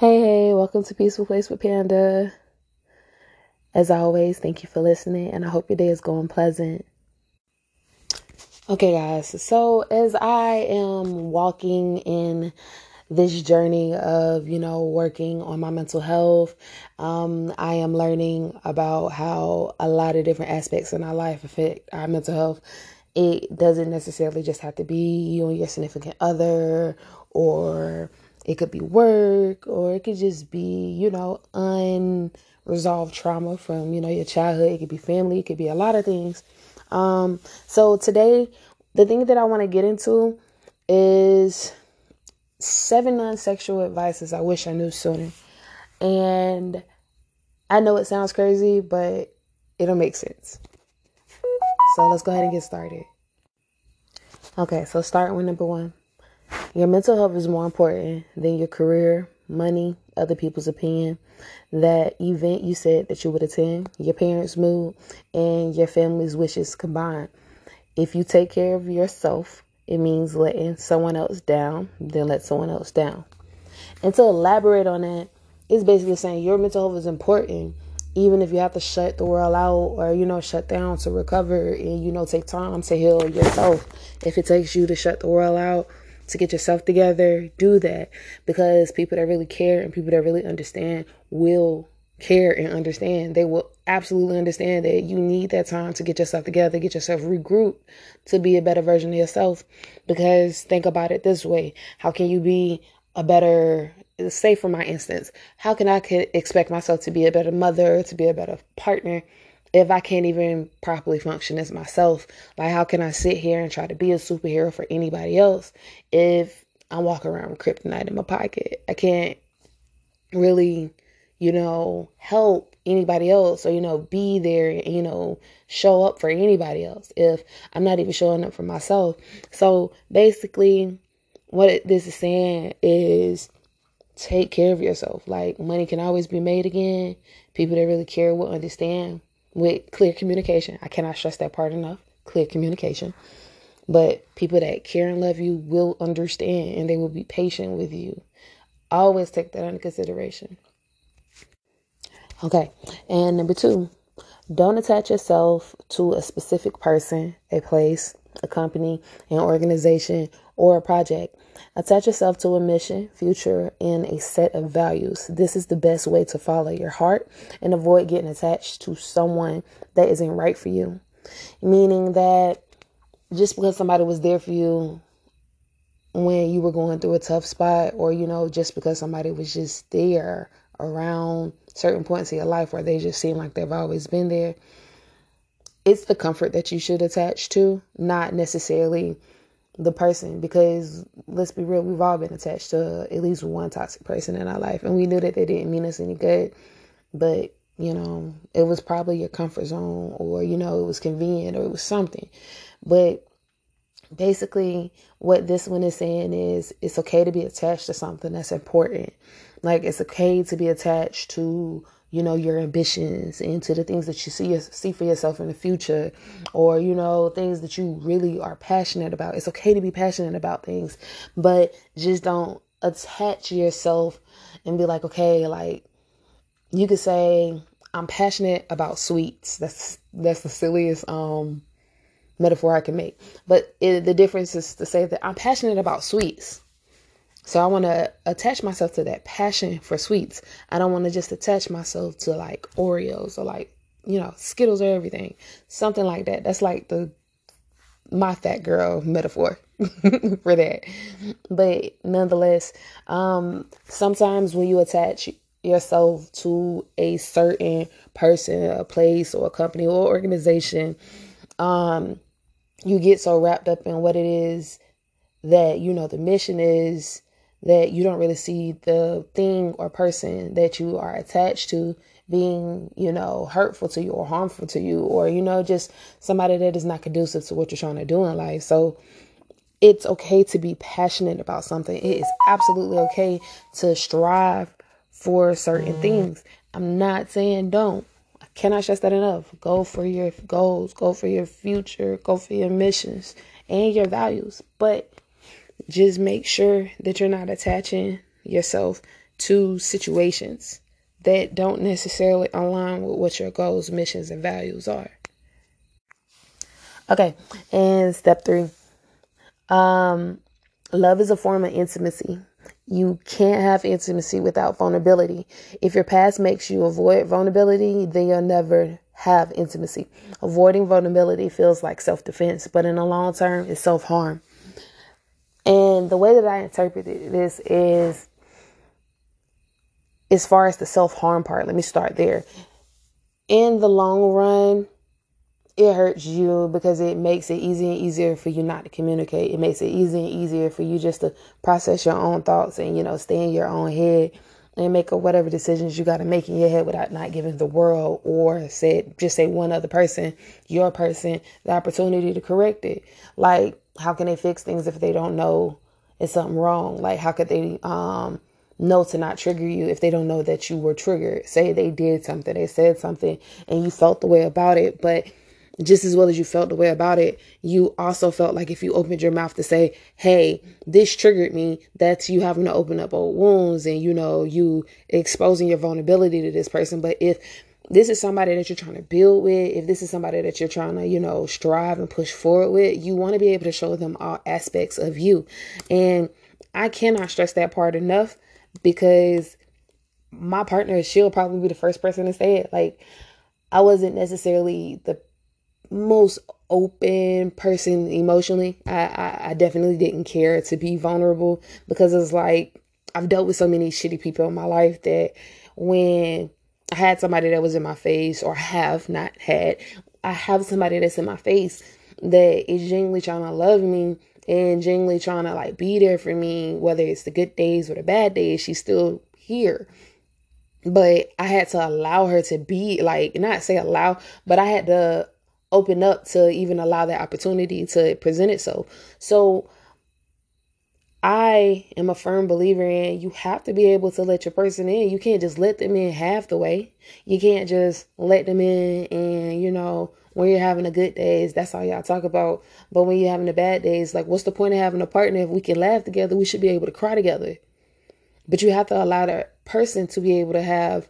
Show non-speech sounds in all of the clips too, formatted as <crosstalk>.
Hey, hey, welcome to Peaceful Place with Panda. As always, thank you for listening, and I hope your day is going pleasant. Okay, guys, so as I am walking in this journey of, you know, working on my mental health, um, I am learning about how a lot of different aspects in our life affect our mental health. It doesn't necessarily just have to be you and your significant other or it could be work or it could just be, you know, unresolved trauma from, you know, your childhood. It could be family, it could be a lot of things. Um, so today, the thing that I want to get into is seven non-sexual advices I wish I knew sooner. And I know it sounds crazy, but it'll make sense. So let's go ahead and get started. Okay, so start with number one. Your mental health is more important than your career, money, other people's opinion, that event you said that you would attend, your parents' mood, and your family's wishes combined. If you take care of yourself, it means letting someone else down, then let someone else down. And to elaborate on that, it's basically saying your mental health is important, even if you have to shut the world out or, you know, shut down to recover and, you know, take time to heal yourself. If it takes you to shut the world out to get yourself together, do that because people that really care and people that really understand will care and understand. They will absolutely understand that you need that time to get yourself together, get yourself regrouped to be a better version of yourself. Because think about it this way how can you be a better say for my instance how can i expect myself to be a better mother to be a better partner if I can't even properly function as myself, like how can I sit here and try to be a superhero for anybody else if I'm walking around with kryptonite in my pocket? I can't really, you know, help anybody else or, you know, be there and, you know, show up for anybody else if I'm not even showing up for myself. So basically, what this is saying is take care of yourself. Like money can always be made again. People that really care will understand with clear communication. I cannot stress that part enough. Clear communication. But people that care and love you will understand and they will be patient with you. Always take that into consideration. Okay. And number two, don't attach yourself to a specific person, a place, a company, an organization, or a project. Attach yourself to a mission, future, and a set of values. This is the best way to follow your heart and avoid getting attached to someone that isn't right for you. Meaning that just because somebody was there for you when you were going through a tough spot, or you know, just because somebody was just there around certain points in your life where they just seem like they've always been there, it's the comfort that you should attach to, not necessarily the person because let's be real we've all been attached to at least one toxic person in our life and we knew that they didn't mean us any good. But you know it was probably your comfort zone or you know it was convenient or it was something. But basically what this one is saying is it's okay to be attached to something that's important. Like it's okay to be attached to you know your ambitions into the things that you see see for yourself in the future or you know things that you really are passionate about. It's okay to be passionate about things but just don't attach yourself and be like okay like you could say i'm passionate about sweets. That's that's the silliest um metaphor i can make. But it, the difference is to say that i'm passionate about sweets so I want to attach myself to that passion for sweets. I don't want to just attach myself to like Oreos or like, you know, Skittles or everything. Something like that. That's like the my fat girl metaphor <laughs> for that. But nonetheless, um sometimes when you attach yourself to a certain person, a place or a company or organization, um you get so wrapped up in what it is that you know the mission is that you don't really see the thing or person that you are attached to being, you know, hurtful to you or harmful to you, or, you know, just somebody that is not conducive to what you're trying to do in life. So it's okay to be passionate about something. It is absolutely okay to strive for certain things. I'm not saying don't. I cannot stress that enough. Go for your goals, go for your future, go for your missions and your values. But just make sure that you're not attaching yourself to situations that don't necessarily align with what your goals, missions, and values are. Okay, and step three. Um, love is a form of intimacy. You can't have intimacy without vulnerability. If your past makes you avoid vulnerability, then you'll never have intimacy. Avoiding vulnerability feels like self defense, but in the long term, it's self harm. And the way that I interpret this is as far as the self harm part, let me start there. In the long run, it hurts you because it makes it easier and easier for you not to communicate. It makes it easier and easier for you just to process your own thoughts and, you know, stay in your own head and make whatever decisions you got to make in your head without not giving the world or say just say one other person, your person, the opportunity to correct it. Like, how can they fix things if they don't know it's something wrong? Like, how could they um know to not trigger you if they don't know that you were triggered? Say they did something, they said something, and you felt the way about it, but just as well as you felt the way about it, you also felt like if you opened your mouth to say, Hey, this triggered me, that's you having to open up old wounds and, you know, you exposing your vulnerability to this person. But if this is somebody that you're trying to build with, if this is somebody that you're trying to, you know, strive and push forward with, you want to be able to show them all aspects of you. And I cannot stress that part enough because my partner, she'll probably be the first person to say it. Like, I wasn't necessarily the most open person emotionally. I, I, I definitely didn't care to be vulnerable because it's like I've dealt with so many shitty people in my life that when I had somebody that was in my face, or have not had, I have somebody that's in my face that is genuinely trying to love me and genuinely trying to like be there for me, whether it's the good days or the bad days, she's still here. But I had to allow her to be like, not say allow, but I had to open up to even allow that opportunity to present itself. So I am a firm believer in you have to be able to let your person in. You can't just let them in half the way. You can't just let them in and, you know, when you're having a good days, that's all y'all talk about. But when you're having the bad days, like what's the point of having a partner if we can laugh together? We should be able to cry together. But you have to allow that person to be able to have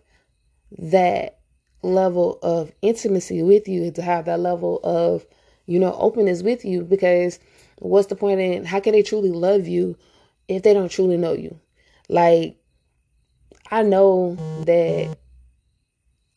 that level of intimacy with you, to have that level of, you know, openness with you because what's the point in how can they truly love you if they don't truly know you? Like I know that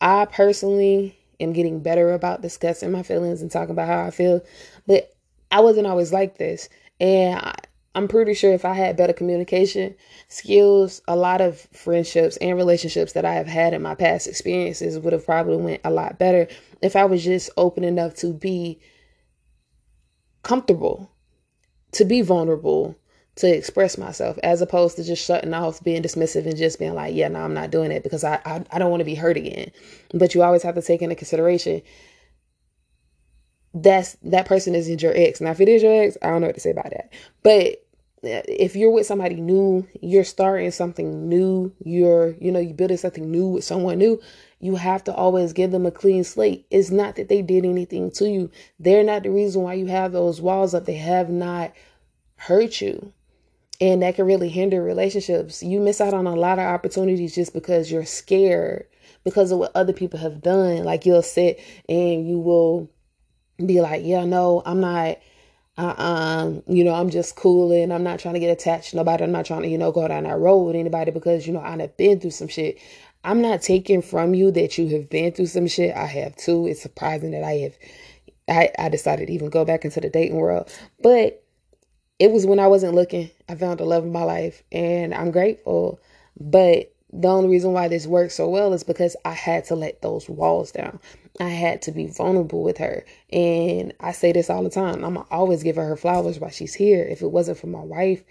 I personally am getting better about discussing my feelings and talking about how I feel, but I wasn't always like this. And I, I'm pretty sure if I had better communication skills, a lot of friendships and relationships that I have had in my past experiences would have probably went a lot better if I was just open enough to be comfortable, to be vulnerable, to express myself, as opposed to just shutting off, being dismissive, and just being like, "Yeah, no, I'm not doing it because I I, I don't want to be hurt again." But you always have to take into consideration that's that person isn't your ex. Now, if it is your ex, I don't know what to say about that. But if you're with somebody new, you're starting something new, you're, you know, you building something new with someone new, you have to always give them a clean slate. It's not that they did anything to you. They're not the reason why you have those walls up. They have not hurt you. And that can really hinder relationships. You miss out on a lot of opportunities just because you're scared because of what other people have done. Like you'll sit and you will be like, yeah, no, I'm not uh, um, you know, I'm just cooling. I'm not trying to get attached to nobody. I'm not trying to, you know, go down that road with anybody because, you know, I've been through some shit. I'm not taking from you that you have been through some shit. I have too. It's surprising that I have, I, I decided to even go back into the dating world. But it was when I wasn't looking. I found the love of my life and I'm grateful. But the only reason why this worked so well is because I had to let those walls down. I had to be vulnerable with her. And I say this all the time. I'm always give her her flowers while she's here. If it wasn't for my wife,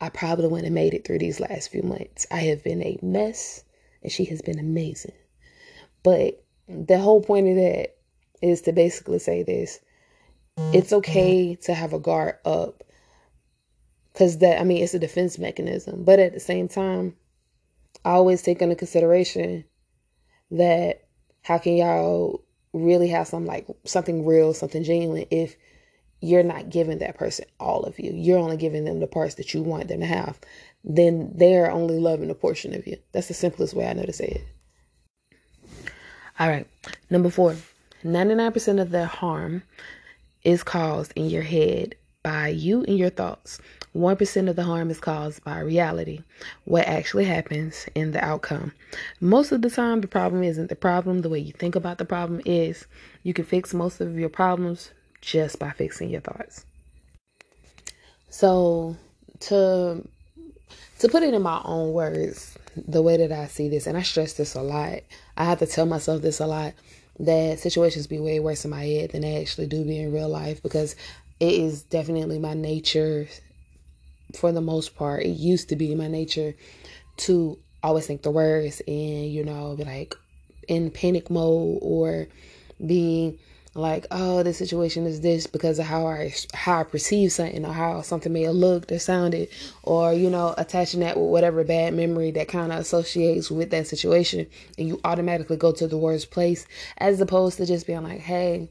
I probably wouldn't have made it through these last few months. I have been a mess and she has been amazing. But the whole point of that is to basically say this. It's okay to have a guard up because that I mean it's a defense mechanism, but at the same time, I always take into consideration that how can y'all really have some like something real, something genuine if you're not giving that person all of you? You're only giving them the parts that you want them to have. then they're only loving a portion of you. That's the simplest way I know to say it. All right. Number four 99% of the harm is caused in your head by you and your thoughts. 1% of the harm is caused by reality, what actually happens in the outcome. Most of the time, the problem isn't the problem. The way you think about the problem is you can fix most of your problems just by fixing your thoughts. So, to to put it in my own words, the way that I see this, and I stress this a lot, I have to tell myself this a lot that situations be way worse in my head than they actually do be in real life because it is definitely my nature for the most part. It used to be my nature to always think the worst and, you know, be like in panic mode or being like, oh, this situation is this because of how I how I perceive something or how something may have looked or sounded, or you know, attaching that with whatever bad memory that kind of associates with that situation, and you automatically go to the worst place, as opposed to just being like, hey,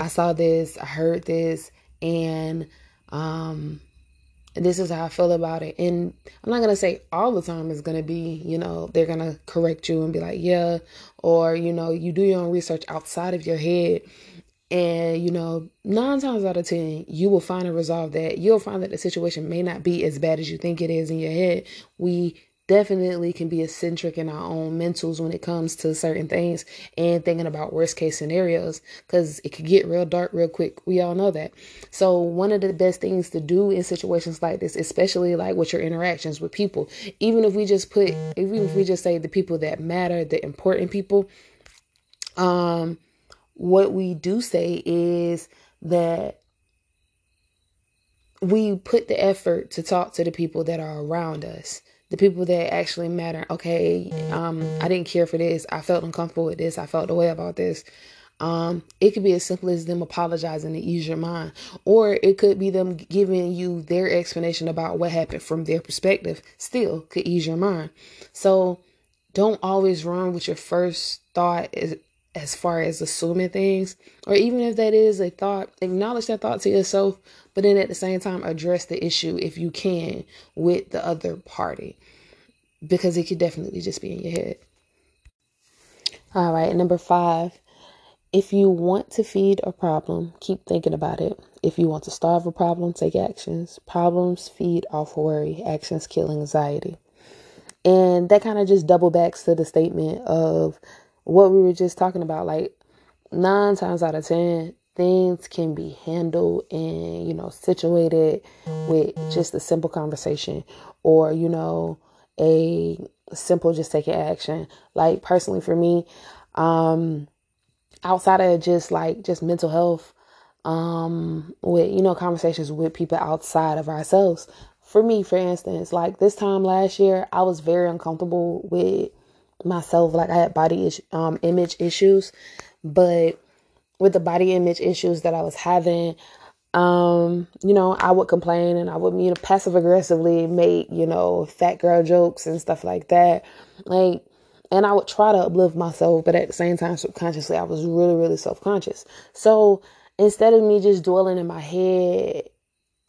I saw this, I heard this, and um, this is how I feel about it. And I'm not gonna say all the time is gonna be, you know, they're gonna correct you and be like, yeah, or you know, you do your own research outside of your head. And you know, nine times out of ten, you will find a resolve that you'll find that the situation may not be as bad as you think it is in your head. We definitely can be eccentric in our own mentals when it comes to certain things and thinking about worst case scenarios because it could get real dark real quick. We all know that. So, one of the best things to do in situations like this, especially like with your interactions with people, even if we just put, even if we just say the people that matter, the important people, um, what we do say is that we put the effort to talk to the people that are around us the people that actually matter. Okay, um, I didn't care for this. I felt uncomfortable with this. I felt the way about this. Um, it could be as simple as them apologizing to ease your mind, or it could be them giving you their explanation about what happened from their perspective. Still, could ease your mind. So, don't always run with your first thought as, as far as assuming things, or even if that is a thought, acknowledge that thought to yourself, but then at the same time address the issue if you can with the other party because it could definitely just be in your head. All right, number five. If you want to feed a problem, keep thinking about it. If you want to starve a problem, take actions. Problems feed off worry, actions kill anxiety. And that kind of just double backs to the statement of what we were just talking about. Like nine times out of ten, things can be handled and you know situated with just a simple conversation or you know a simple just taking action. Like personally for me um outside of just like just mental health um with you know conversations with people outside of ourselves. For me for instance like this time last year i was very uncomfortable with myself. Like i had body is- um image issues but with the body image issues that I was having, um, you know, I would complain and I would, you know, passive aggressively make, you know, fat girl jokes and stuff like that. Like, and I would try to uplift myself, but at the same time, subconsciously, I was really, really self conscious. So instead of me just dwelling in my head,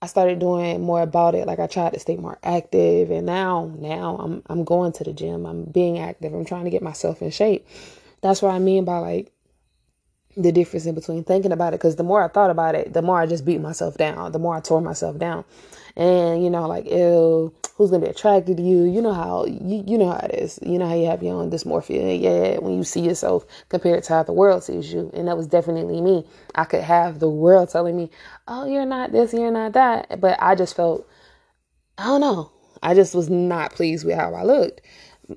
I started doing more about it. Like I tried to stay more active, and now, now I'm I'm going to the gym. I'm being active. I'm trying to get myself in shape. That's what I mean by like the difference in between thinking about it because the more I thought about it, the more I just beat myself down, the more I tore myself down. And you know, like, ew, who's gonna be attracted to you? You know how you you know how it is. You know how you have your own dysmorphia. Yeah, when you see yourself compared to how the world sees you. And that was definitely me. I could have the world telling me, Oh, you're not this, you're not that. But I just felt I don't know. I just was not pleased with how I looked.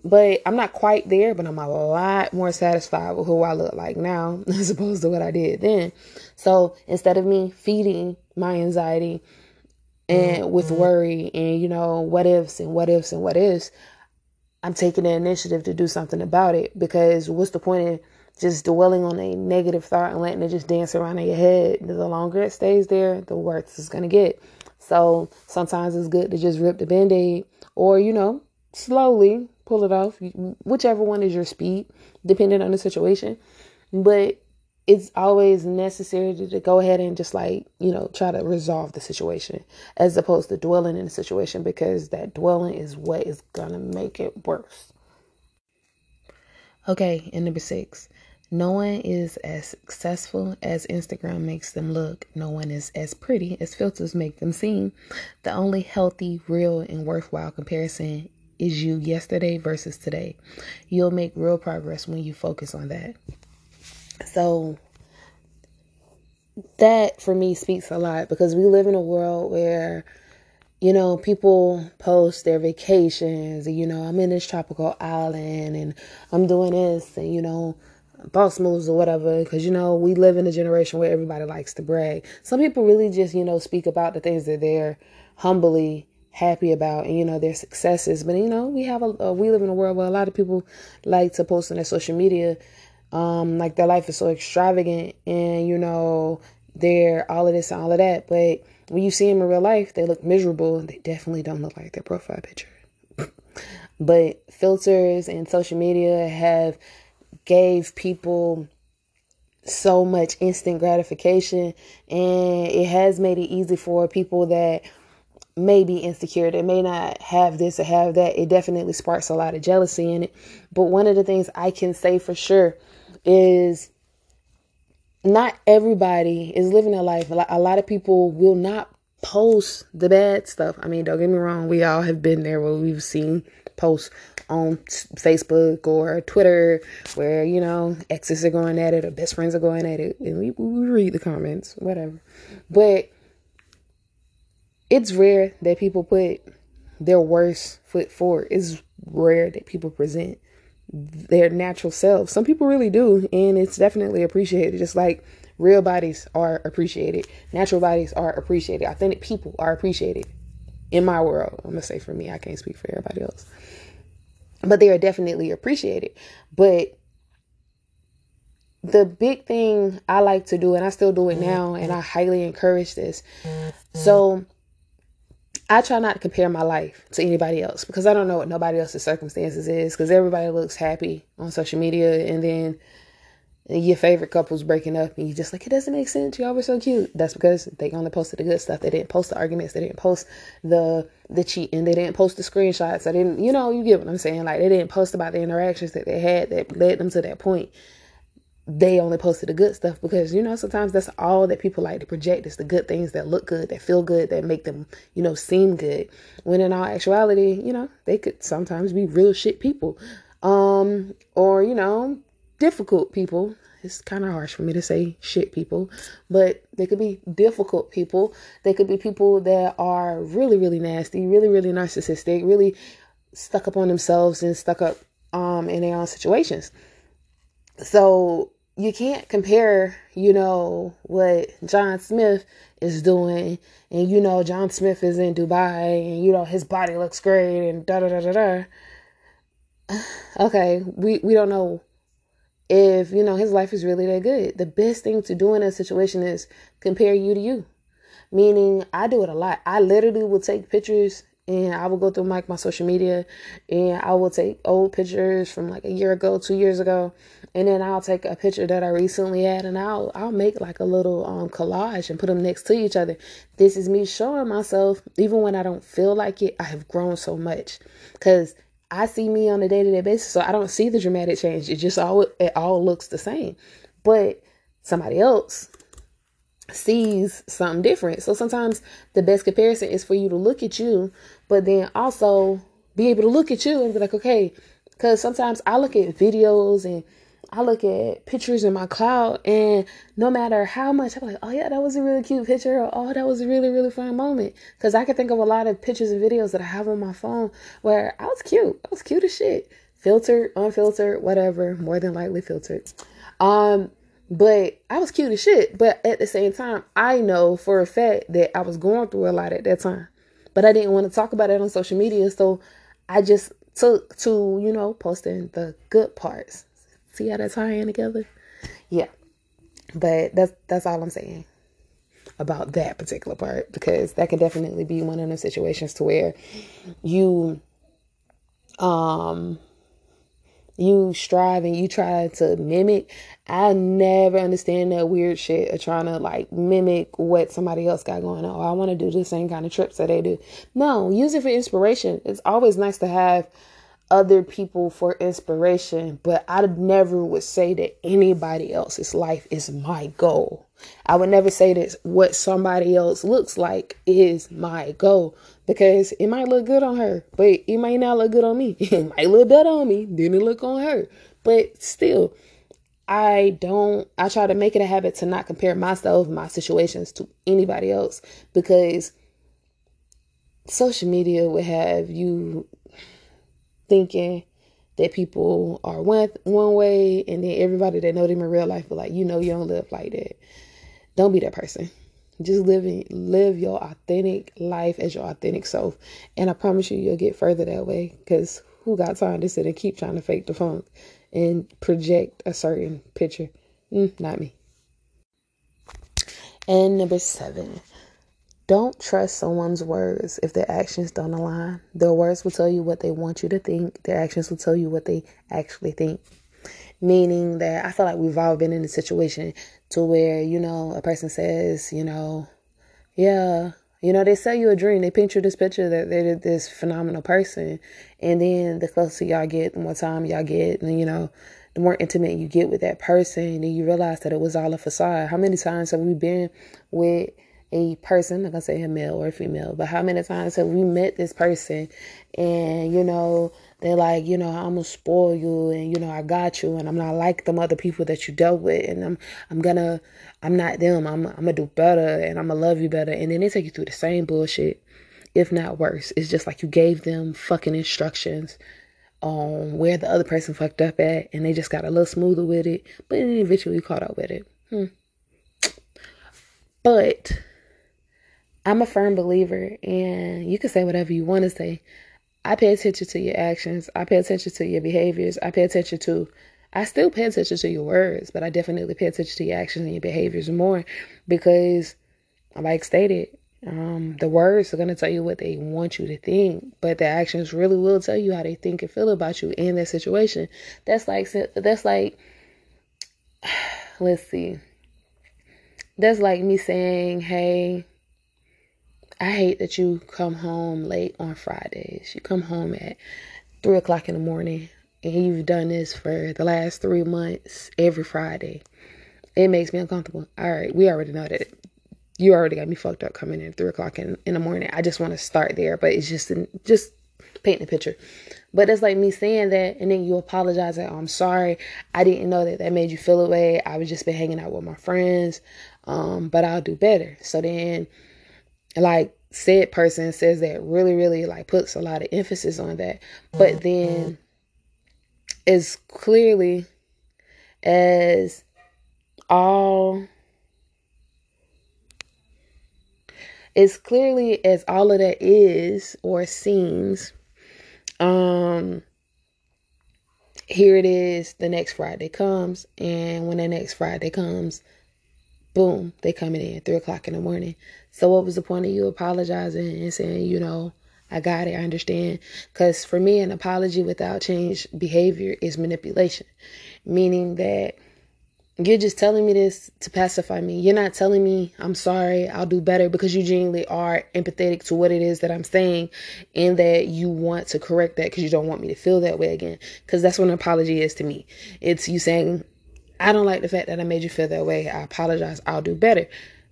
But I'm not quite there, but I'm a lot more satisfied with who I look like now <laughs> as opposed to what I did then. So instead of me feeding my anxiety and mm-hmm. with mm-hmm. worry and, you know, what ifs and what ifs and what ifs, I'm taking the initiative to do something about it because what's the point of just dwelling on a negative thought and letting it just dance around in your head? The longer it stays there, the worse it's going to get. So sometimes it's good to just rip the band aid or, you know, slowly pull it off, whichever one is your speed, depending on the situation. But it's always necessary to, to, go ahead and just like you know try to resolve the situation as opposed to dwelling in the situation because that dwelling is what is gonna make it worse. Okay and number six no one is as successful as instagram makes them look. No one is as pretty as filters make them seem. The only healthy real and worthwhile comparison is you yesterday versus today. You'll make real progress when you focus on that. So that for me speaks a lot because we live in a world where you know people post their vacations and you know I'm in this tropical island and I'm doing this and you know boss moves or whatever because you know we live in a generation where everybody likes to brag. Some people really just you know speak about the things that they're humbly happy about and you know their successes but you know we have a, uh, we live in a world where a lot of people like to post on their social media um, like their life is so extravagant and you know they're all of this and all of that. But when you see them in real life, they look miserable. They definitely don't look like their profile picture. <laughs> but filters and social media have gave people so much instant gratification and it has made it easy for people that may be insecure They may not have this or have that it definitely sparks a lot of jealousy in it but one of the things i can say for sure is not everybody is living a life. A lot of people will not post the bad stuff. I mean, don't get me wrong, we all have been there where we've seen posts on Facebook or Twitter where, you know, exes are going at it or best friends are going at it. And we, we read the comments, whatever. But it's rare that people put their worst foot forward. It's rare that people present their natural selves. Some people really do, and it's definitely appreciated. Just like real bodies are appreciated, natural bodies are appreciated, authentic people are appreciated in my world. I'm gonna say for me, I can't speak for everybody else, but they are definitely appreciated. But the big thing I like to do, and I still do it mm-hmm. now, and I highly encourage this. So I try not to compare my life to anybody else because I don't know what nobody else's circumstances is because everybody looks happy on social media and then your favorite couple's breaking up and you're just like it doesn't make sense. Y'all were so cute. That's because they only posted the good stuff. They didn't post the arguments. They didn't post the the cheating. They didn't post the screenshots. I didn't you know you get what i'm saying. Like they didn't post about the interactions that they had that led them to that point they only posted the good stuff because you know sometimes that's all that people like to project. Is the good things that look good that feel good that make them you know seem good. When in all actuality you know they could sometimes be real shit people um or you know difficult people. It's kind of harsh for me to say shit people but they could be difficult people. They could be people that are really really nasty really really narcissistic really stuck up on themselves and stuck up um in their own situations. So you can't compare, you know, what John Smith is doing, and you know, John Smith is in Dubai, and you know, his body looks great, and da da da da da. <sighs> Okay, we, we don't know if, you know, his life is really that good. The best thing to do in a situation is compare you to you. Meaning, I do it a lot. I literally will take pictures and I will go through like my social media and I will take old pictures from like a year ago, two years ago, and then I'll take a picture that I recently had and I'll I'll make like a little um collage and put them next to each other. This is me showing myself even when I don't feel like it, I have grown so much cuz I see me on a day-to-day basis, so I don't see the dramatic change. It just all it all looks the same. But somebody else sees something different. So sometimes the best comparison is for you to look at you, but then also be able to look at you and be like, okay, because sometimes I look at videos and I look at pictures in my cloud, and no matter how much I'm like, oh yeah, that was a really cute picture, or oh, that was a really, really fun moment. Because I can think of a lot of pictures and videos that I have on my phone where I was cute. I was cute as shit. Filtered, unfiltered, whatever, more than likely filtered. Um, but I was cute as shit. But at the same time, I know for a fact that I was going through a lot at that time. But I didn't want to talk about it on social media. So I just took to, you know, posting the good parts. See how that's tying together? Yeah. But that's that's all I'm saying about that particular part because that can definitely be one of those situations to where you um you strive and you try to mimic. I never understand that weird shit of trying to like mimic what somebody else got going on. Oh, I want to do the same kind of trips that they do. No, use it for inspiration. It's always nice to have other people for inspiration, but I never would say that anybody else's life is my goal. I would never say that what somebody else looks like is my goal because it might look good on her, but it might not look good on me. <laughs> It might look better on me than it look on her. But still, I don't I try to make it a habit to not compare myself, my situations to anybody else because social media would have you thinking that people are one one way and then everybody that know them in real life be like, you know you don't live like that. Don't be that person. Just living live your authentic life as your authentic self. And I promise you you'll get further that way. Cause who got time to sit and keep trying to fake the funk and project a certain picture? Mm, not me. And number seven, don't trust someone's words if their actions don't align. Their words will tell you what they want you to think, their actions will tell you what they actually think. Meaning that I feel like we've all been in a situation to where, you know, a person says, you know, yeah, you know, they sell you a dream. They paint you this picture that they're this phenomenal person. And then the closer y'all get, the more time y'all get, and, you know, the more intimate you get with that person, and you realize that it was all a facade. How many times have we been with a person, like I'm say a male or a female, but how many times have we met this person and you know, they're like, you know, I'm gonna spoil you and you know, I got you and I'm not like them other people that you dealt with and I'm I'm gonna I'm not them. I'm I'm gonna do better and I'm gonna love you better and then they take you through the same bullshit, if not worse. It's just like you gave them fucking instructions on where the other person fucked up at and they just got a little smoother with it, but then eventually caught up with it. Hmm. But I'm a firm believer, and you can say whatever you want to say. I pay attention to your actions. I pay attention to your behaviors. I pay attention to, I still pay attention to your words, but I definitely pay attention to your actions and your behaviors more because, like stated, um, the words are going to tell you what they want you to think, but the actions really will tell you how they think and feel about you in that situation. That's like, that's like, <sighs> let's see. That's like me saying, hey, I hate that you come home late on Fridays. You come home at three o'clock in the morning and you've done this for the last three months every Friday. It makes me uncomfortable. All right, we already know that you already got me fucked up coming in at three o'clock in, in the morning. I just want to start there, but it's just just paint the picture. But it's like me saying that, and then you apologize that oh, I'm sorry. I didn't know that that made you feel away. I was just been hanging out with my friends, um, but I'll do better. So then like said person says that really really like puts a lot of emphasis on that but mm-hmm. then as clearly as all as clearly as all of that is or seems um here it is the next friday comes and when the next friday comes boom they coming in three o'clock in the morning so what was the point of you apologizing and saying, you know, I got it, I understand? Because for me, an apology without change behavior is manipulation, meaning that you're just telling me this to pacify me. You're not telling me I'm sorry, I'll do better because you genuinely are empathetic to what it is that I'm saying and that you want to correct that because you don't want me to feel that way again. Because that's what an apology is to me. It's you saying, I don't like the fact that I made you feel that way. I apologize, I'll do better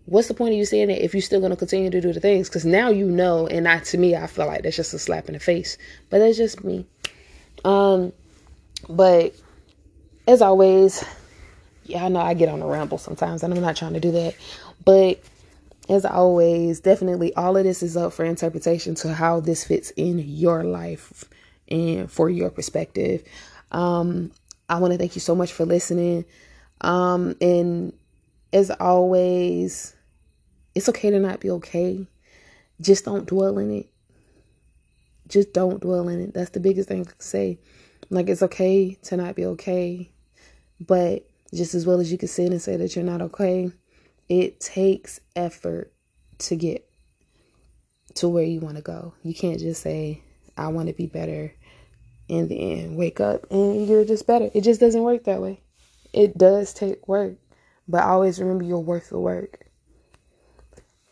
what's the point of you saying that if you're still going to continue to do the things? Because now you know, and I, to me, I feel like that's just a slap in the face. But that's just me. Um, but as always, yeah, I know I get on a ramble sometimes, and I'm not trying to do that. But as always, definitely all of this is up for interpretation to how this fits in your life and for your perspective. Um, I want to thank you so much for listening. Um, and as always, it's okay to not be okay. Just don't dwell in it. Just don't dwell in it. That's the biggest thing I can say. Like, it's okay to not be okay. But just as well as you can sit and say that you're not okay, it takes effort to get to where you want to go. You can't just say, I want to be better and then wake up and you're just better. It just doesn't work that way. It does take work, but always remember you're worth the work.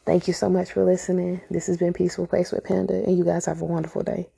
Thank you so much for listening. This has been Peaceful Place with Panda, and you guys have a wonderful day.